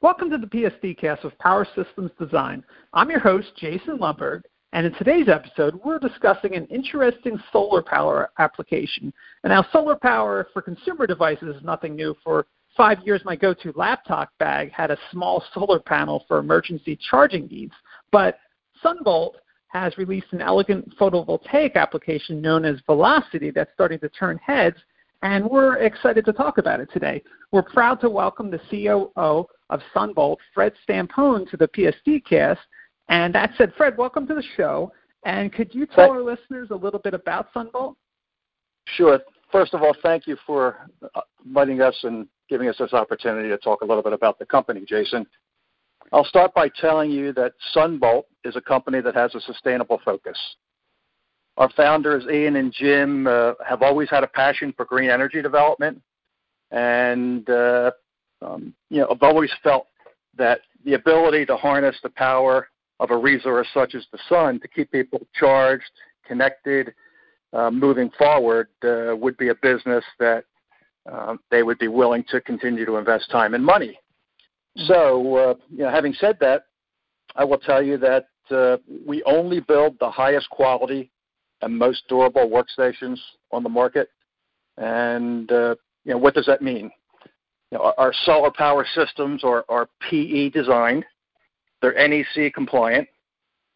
Welcome to the PSD of Power Systems Design. I'm your host, Jason Lomberg, and in today's episode, we're discussing an interesting solar power application. And now, solar power for consumer devices is nothing new. For five years, my go to laptop bag had a small solar panel for emergency charging needs. But SunVault has released an elegant photovoltaic application known as Velocity that's starting to turn heads, and we're excited to talk about it today. We're proud to welcome the COO of SunVault, Fred Stampone, to the PSD cast. And that said, Fred, welcome to the show. And could you tell our listeners a little bit about SunVault? Sure. First of all, thank you for inviting us and giving us this opportunity to talk a little bit about the company, Jason. I'll start by telling you that SunVault is a company that has a sustainable focus. Our founders, Ian and Jim, uh, have always had a passion for green energy development, and uh, um, you know, I've always felt that the ability to harness the power of a resource such as the sun to keep people charged, connected, uh, moving forward uh, would be a business that uh, they would be willing to continue to invest time and money. Mm-hmm. So, uh, you know, having said that, I will tell you that uh, we only build the highest quality and most durable workstations on the market. And uh, you know, what does that mean? You know, our, solar power systems are, are PE designed. They're NEC compliant,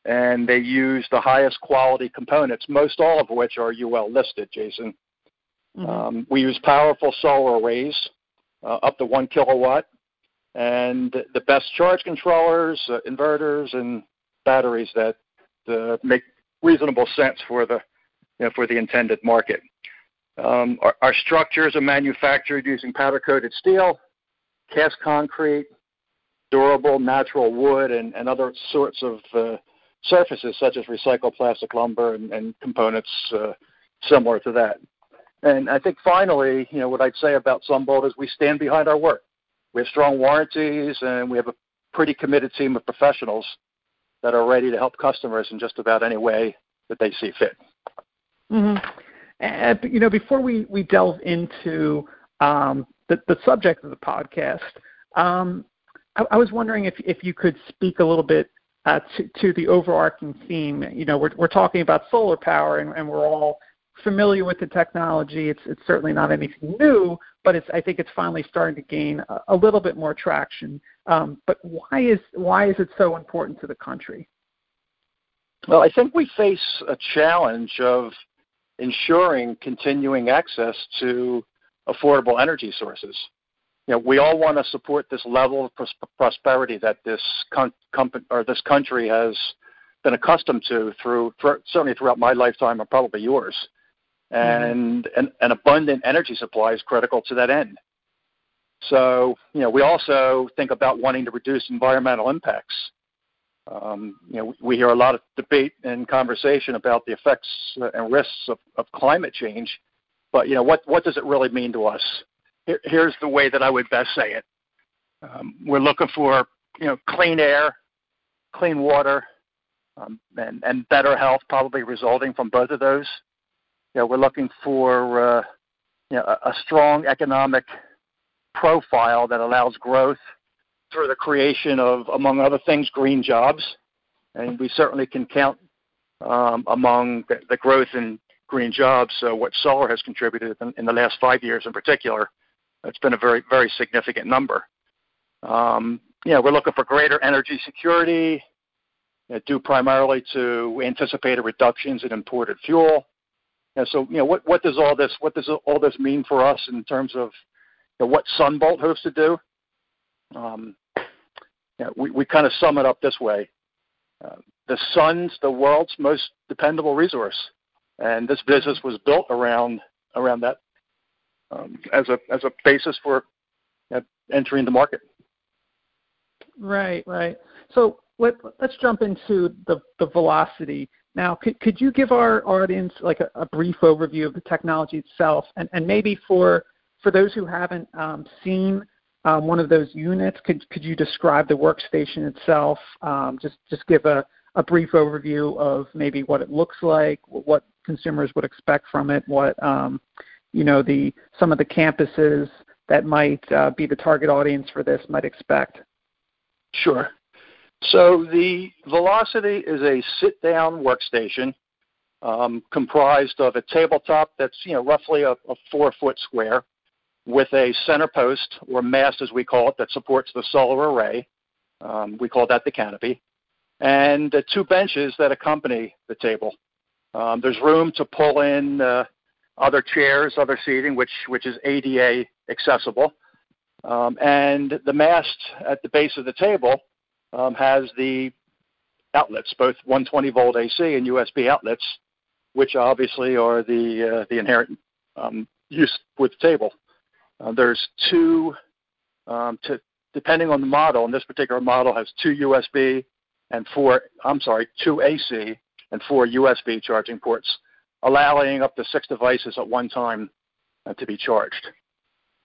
and they use the highest quality components, most all of which are UL listed. Jason, mm-hmm. um, we use powerful solar arrays uh, up to one kilowatt, and the best charge controllers, uh, inverters, and batteries that uh, make reasonable sense for the you know, for the intended market. Um, our, our, structures are manufactured using powder coated steel, cast concrete, durable natural wood, and, and other sorts of uh, surfaces such as recycled plastic lumber and, and components uh, similar to that. And I think finally, you know, what I'd say about SunVault is we stand behind our work. We have strong warranties, and we have a pretty committed team of professionals that are ready to help customers in just about any way that they see fit. Mm-hmm. And, you know, before we, we delve into um, the, the subject of the podcast, um, I, I, was wondering if, if you could speak a little bit uh, to, to the overarching theme. You know, we're, we're talking about solar power, and, and we're all familiar with the technology. It's, it's certainly not anything new, but it's, I think it's finally starting to gain a, a little bit more traction. Um, but why is why is it so important to the country? Well, I think we face a challenge of ensuring continuing access to affordable energy sources. You know, we all want to support this level of pros- prosperity that this con- com- or this country has been accustomed to through certainly throughout my lifetime and probably yours. Mm-hmm. And mm-hmm. an, an abundant energy supply is critical to that end. So, you know, we also think about wanting to reduce environmental impacts. Um, you know, we hear a lot of debate and conversation about the effects and risks of, of climate change, but you know, what what does it really mean to us? Here, here's the way that I would best say it: um, We're looking for you know clean air, clean water, um, and and better health, probably resulting from both of those. You know, we're looking for uh, you know a, a strong economic profile that allows growth through the creation of, among other things, green jobs. And we certainly can count um, among the, the, growth in green jobs uh, what solar has contributed in, in, the last five years in particular. It's been a very, very significant number. Um, you know, we're looking for greater energy security, you know, due primarily to anticipated reductions in imported fuel. And so, you know, what, what does all this what does all this mean for us in terms of you know, what SunVault hopes to do? Um, you know, we, we kind of sum it up this way. Uh, the sun's the world's most dependable resource, and this business was built around around that um, as a as a basis for uh, entering the market. Right, right. So let, let's jump into the, the velocity. Now, could, could you give our audience like a, a brief overview of the technology itself, and, and maybe for for those who haven't um, seen one of those units. Could could you describe the workstation itself? Um, just just give a, brief overview of maybe what it looks like, what consumers would expect from it, what um, you know the some of the campuses that might uh, be the target audience for this might expect. Sure. So the Velocity is a sit-down workstation um, comprised of a tabletop that's you know roughly a, a four-foot square with a center post or mast, as we call it, that supports the solar array. Um, we call that the canopy, and uh, two benches that accompany the table. Um, there's room to pull in uh, other chairs, other seating, which which is ADA accessible. Um, and the mast at the base of the table um, has the outlets, both 120 volt AC and USB outlets, which obviously are the uh, the inherent um, use with the table. Uh, there's two, um, to, depending on the model, and this particular model has two USB and four, I'm sorry, two AC and four USB charging ports, allowing up to six devices at one time uh, to be charged.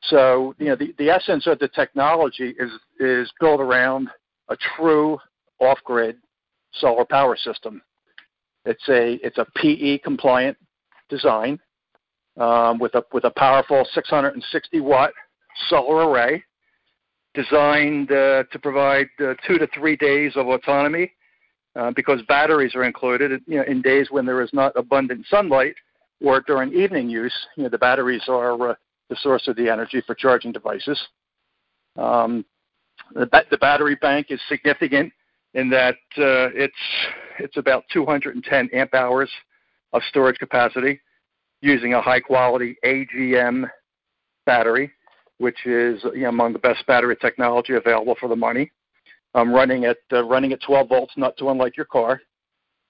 So, you know, the, the essence of the technology is, is built around a true off-grid solar power system. It's a, it's a PE compliant design um, with, a, with a powerful 660 watt solar array designed uh, to provide uh, two to three days of autonomy uh, because batteries are included. You know, in days when there is not abundant sunlight or during evening use, you know, the batteries are uh, the source of the energy for charging devices. Um, the, the, battery bank is significant in that uh, it's it's about 210 amp hours of storage capacity using a high quality AGM battery, which is you know, among the best battery technology available for the money. I'm running at uh, running at 12 volts, not too unlike your car,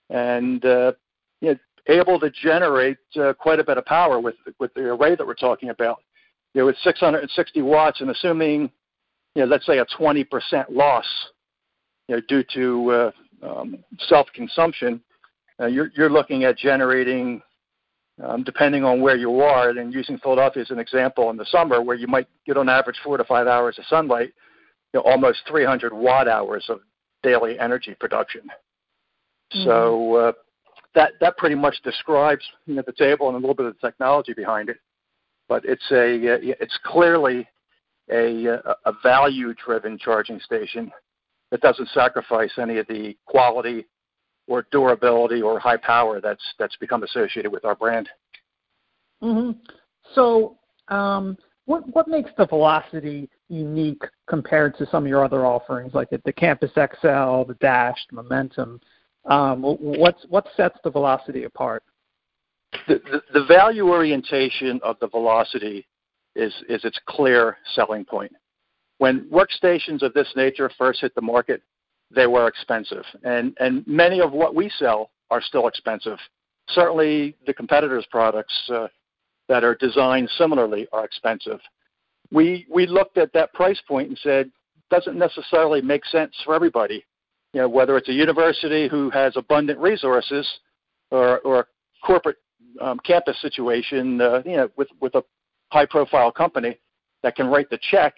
and uh, you know, able to generate uh, quite a bit of power with with the array that we're talking about. You know, with 660 watts, and assuming you know, let's say a 20% loss, you know, due to uh, um, self-consumption, uh, you're, you're looking at generating um, depending on where you are, and using Philadelphia as an example in the summer, where you might get on average four to five hours of sunlight, you know, almost 300 watt hours of daily energy production. Mm-hmm. So uh, that that pretty much describes you know, the table and a little bit of the technology behind it. But it's a uh, it's clearly a, a value driven charging station that doesn't sacrifice any of the quality or durability or high power that's that's become associated with our brand. Mm-hmm. So, um, what what makes the Velocity unique compared to some of your other offerings, like the, the Campus XL, the Dash, the Momentum? Um, what's what sets the Velocity apart? The, the, the value orientation of the Velocity is is its clear selling point. When workstations of this nature first hit the market, they were expensive. And, and many of what we sell are still expensive. Certainly, the competitors' products uh, that are designed similarly are expensive. We, we looked at that price point and said, doesn't necessarily make sense for everybody. You know, whether it's a university who has abundant resources or, or a corporate um, campus situation, uh, you know, with, with a high-profile company that can write the check,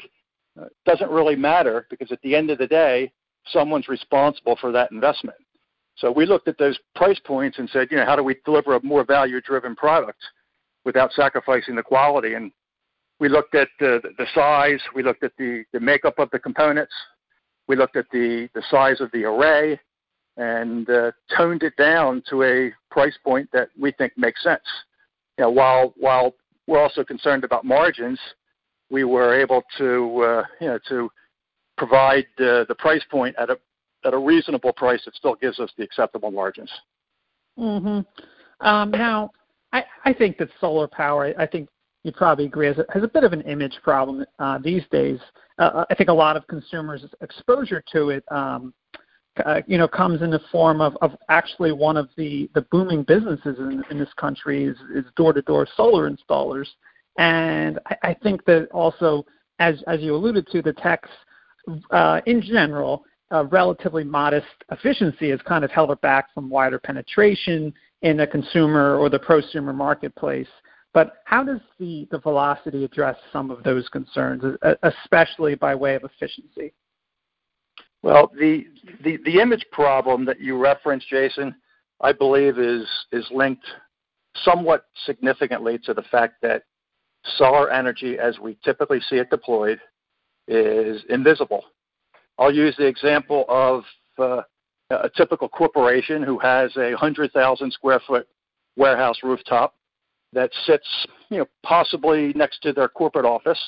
uh, doesn't really matter because at the end of the day, someone's responsible for that investment. So we looked at those price points and said, you know, how do we deliver a more value-driven product without sacrificing the quality? And we looked at the, the size, we looked at the, the makeup of the components, we looked at the, the size of the array, and uh, toned it down to a price point that we think makes sense. You know, while while we're also concerned about margins, we were able to uh, you know to provide uh, the price point at a at a reasonable price that still gives us the acceptable margins. Mm-hmm. Um, now, I, I think that solar power, I think you probably agree, has a, has a bit of an image problem uh, these days. Uh, I think a lot of consumers' exposure to it, um, uh, you know, comes in the form of, of actually one of the, the booming businesses in, in this country is, is door-to-door solar installers. And I, I think that also, as, as you alluded to, the techs – uh, in general, a relatively modest efficiency has kind of held it back from wider penetration in the consumer or the prosumer marketplace. But how does the, the velocity address some of those concerns, especially by way of efficiency? Well, the, the, the image problem that you referenced, Jason, I believe is, is linked somewhat significantly to the fact that solar energy, as we typically see it deployed, is invisible. I'll use the example of uh, a typical corporation who has a 100,000 square foot warehouse rooftop that sits, you know, possibly next to their corporate office,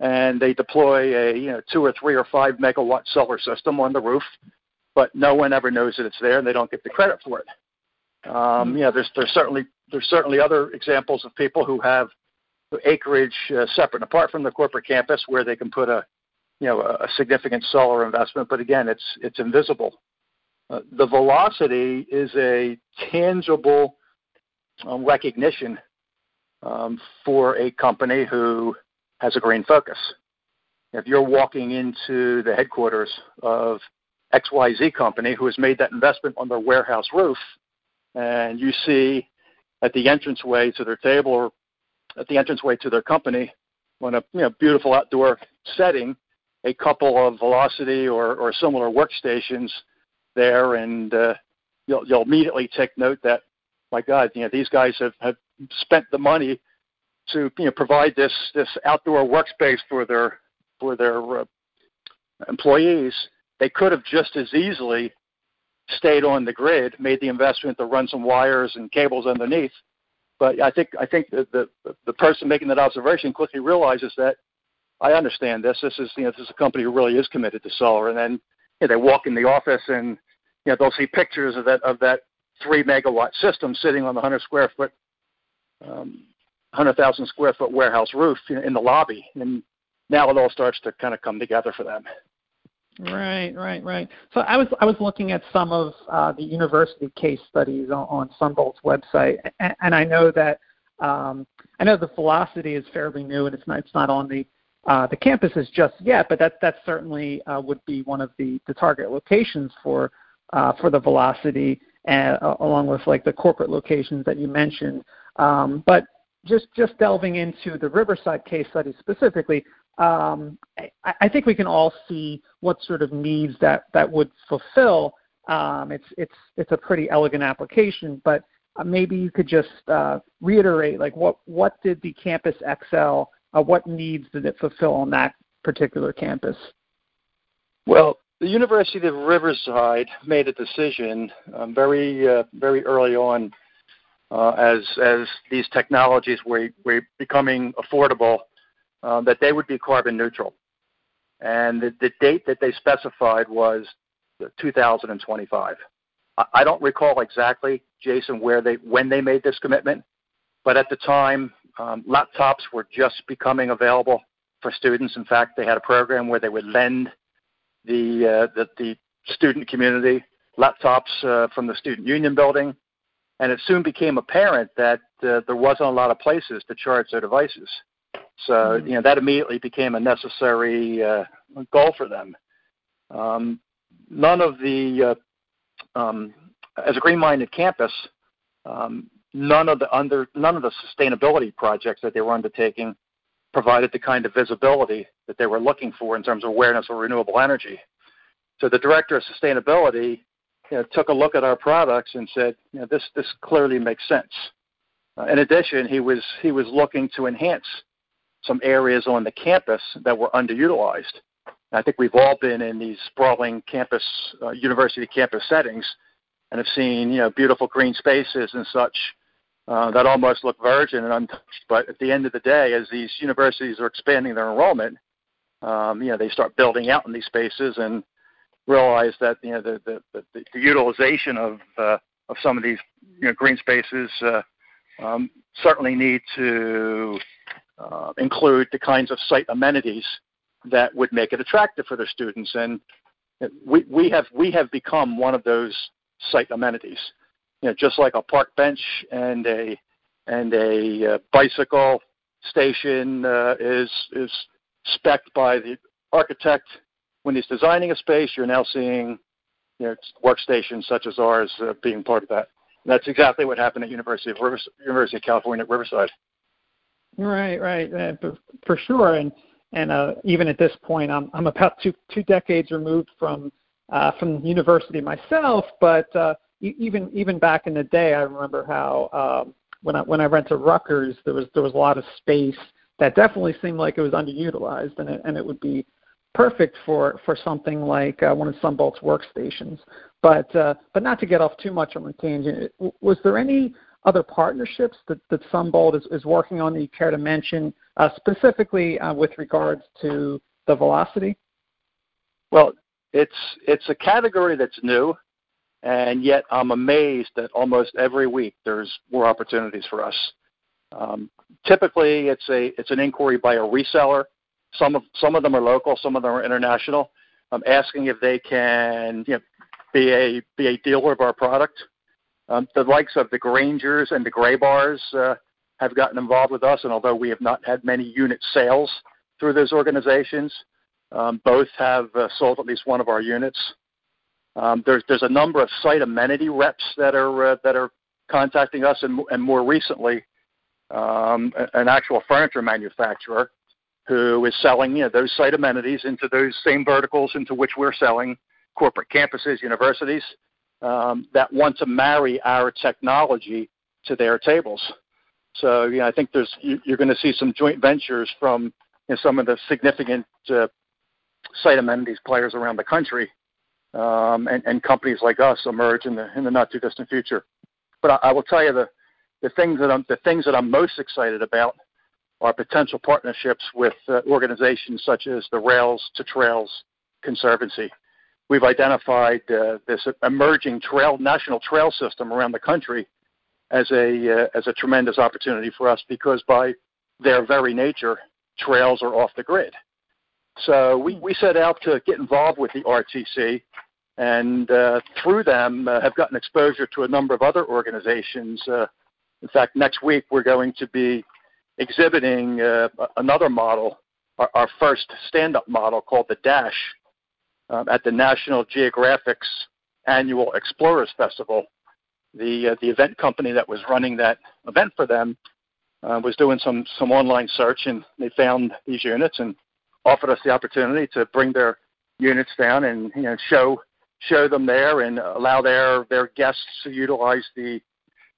and they deploy a you know two or three or five megawatt solar system on the roof, but no one ever knows that it's there, and they don't get the credit for it. Um, yeah, there's there's certainly there's certainly other examples of people who have acreage uh, separate and apart from the corporate campus where they can put a you know a, significant solar investment, but again, it's it's invisible. Uh, the velocity is a tangible um, recognition um, for a company who has a green focus. If you're walking into the headquarters of XYZ company who has made that investment on their warehouse roof, and you see at the entranceway to their table or at the entranceway to their company on a beautiful outdoor setting, a couple of Velocity or, or similar workstations there, and uh, you'll, you'll immediately take note that, my God, you know, these guys have, have spent the money to you know, provide this this outdoor workspace for their for their uh, employees. They could have just as easily stayed on the grid, made the investment to run some wires and cables underneath. But I think I think the the, the person making that observation quickly realizes that I understand this. This is you know this is a company who really is committed to solar. And then you know, they walk in the office and you know they'll see pictures of that of that three megawatt system sitting on the hundred square foot, um, hundred thousand square foot warehouse roof in, in the lobby, and now it all starts to kind of come together for them. Right, right, right. So I was I was looking at some of uh, the university case studies on, on SunVault's website, and, and I know that um, I know the velocity is fairly new and it's not it's not on the uh, the campuses just yet, but that that certainly uh, would be one of the, the target locations for uh, for the velocity, and, uh, along with like the corporate locations that you mentioned. Um, but just just delving into the Riverside case study specifically, um, I, I, think we can all see what sort of needs that that would fulfill. Um, it's it's it's a pretty elegant application, but uh, maybe you could just uh, reiterate like what what did the Campus XL, what needs did it fulfill on that particular campus? Well, the University of Riverside made a decision um, very uh, very early on uh, as as these technologies were, were becoming affordable uh, that they would be carbon neutral. And the, the date that they specified was 2025. I, I don't recall exactly, Jason, where they when they made this commitment, but at the time, um, laptops were just becoming available for students. In fact, they had a program where they would lend the uh, the, the student community laptops uh, from the student union building, and it soon became apparent that uh, there wasn't a lot of places to charge their devices. So mm-hmm. you know that immediately became a necessary uh, goal for them. Um, none of the uh, um, as a green-minded campus, um, none of the under none of the sustainability projects that they were undertaking provided the kind of visibility that they were looking for in terms of awareness of renewable energy. So the director of sustainability you know, took a look at our products and said, you know, this this clearly makes sense. Uh, in addition, he was he was looking to enhance some areas on the campus that were underutilized. I think we've all been in these sprawling campus, uh, university campus settings, and have seen you know beautiful green spaces and such uh, that almost look virgin and untouched. But at the end of the day, as these universities are expanding their enrollment, um, you know they start building out in these spaces and realize that you know the the, the, the utilization of uh, of some of these you know green spaces uh, um, certainly need to uh, include the kinds of site amenities that would make it attractive for their students. And we, we have we have become one of those site amenities. You know, just like a park bench and a and a uh, bicycle station uh, is is specced by the architect when he's designing a space. You're now seeing you know, workstations such as ours uh, being part of that. And that's exactly what happened at University of Rivers, University of California at Riverside. Right, right, uh, for sure. And and uh, even at this point, I'm I'm about two two decades removed from uh, from university myself. But uh, even even back in the day, I remember how um, when I when I went to Rutgers, there was there was a lot of space that definitely seemed like it was underutilized, and it and it would be perfect for for something like uh, one of SunVault's workstations. But uh, but not to get off too much on a tangent. Was there any other partnerships that, that Sunbolt is, is working on that you care to mention, uh, specifically uh, with regards to the velocity? Well, it's it's a category that's new, and yet I'm amazed that almost every week there's more opportunities for us. Um, typically, it's a it's an inquiry by a reseller. Some of some of them are local, some of them are international. I'm asking if they can you know, be a be a dealer of our product. Um, the likes of the Graingers and the Graybars uh, have gotten involved with us, and although we have not had many unit sales through those organizations, um, both have uh, sold at least one of our units. Um, there's there's a number of site amenity reps that are uh, that are contacting us, and, and more recently, um, an actual furniture manufacturer who is selling you know, those site amenities into those same verticals into which we're selling corporate campuses, universities um, that want to marry our technology to their tables. So you know, I think there's you're going to see some joint ventures from you know, some of the significant uh, site amenities players around the country, um, and, and companies like us emerge in the in the not too distant future. But I, I will tell you the the things that I'm the things that I'm most excited about are potential partnerships with uh, organizations such as the Rails to Trails Conservancy we've identified uh, this emerging trail national trail system around the country as a uh, as a tremendous opportunity for us because by their very nature, trails are off the grid. So we, we set out to get involved with the RTC, and uh, through them uh, have gotten exposure to a number of other organizations. Uh, in fact, next week we're going to be exhibiting uh, another model, our, our first stand-up model called the Dash, um, at the National Geographic's annual Explorers Festival. The uh, the event company that was running that event for them uh, was doing some some online search and they found these units and offered us the opportunity to bring their units down and you know show show them there and allow their their guests to utilize the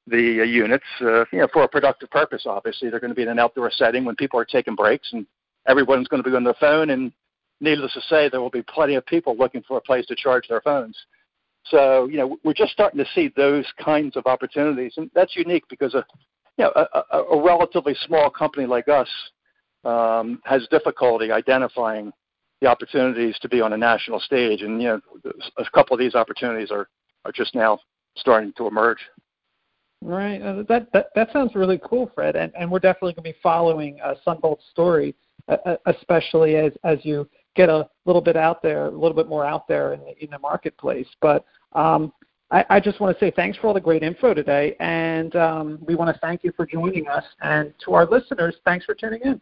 the uh, units uh, you know for a productive purpose. Obviously, they're going to be in an outdoor setting when people are taking breaks and everyone's going to be on their phone and needless to say, there will be plenty of people looking for a place to charge their phones. So, you know, we're just starting to see those kinds of opportunities, and that's unique because a, you know, a, a relatively small company like us um, has difficulty identifying the opportunities to be on a national stage, and you know, a couple of these opportunities are are just now starting to emerge. Right. Uh, that, that that sounds really cool, Fred, and, and we're definitely going to be following uh, SunVault's story, uh, uh, especially as as you get a little bit out there, a little bit more out there in the, in the marketplace. But um, I, I, just want to say thanks for all the great info today, and um, we want to thank you for joining us. And to our listeners, thanks for tuning in.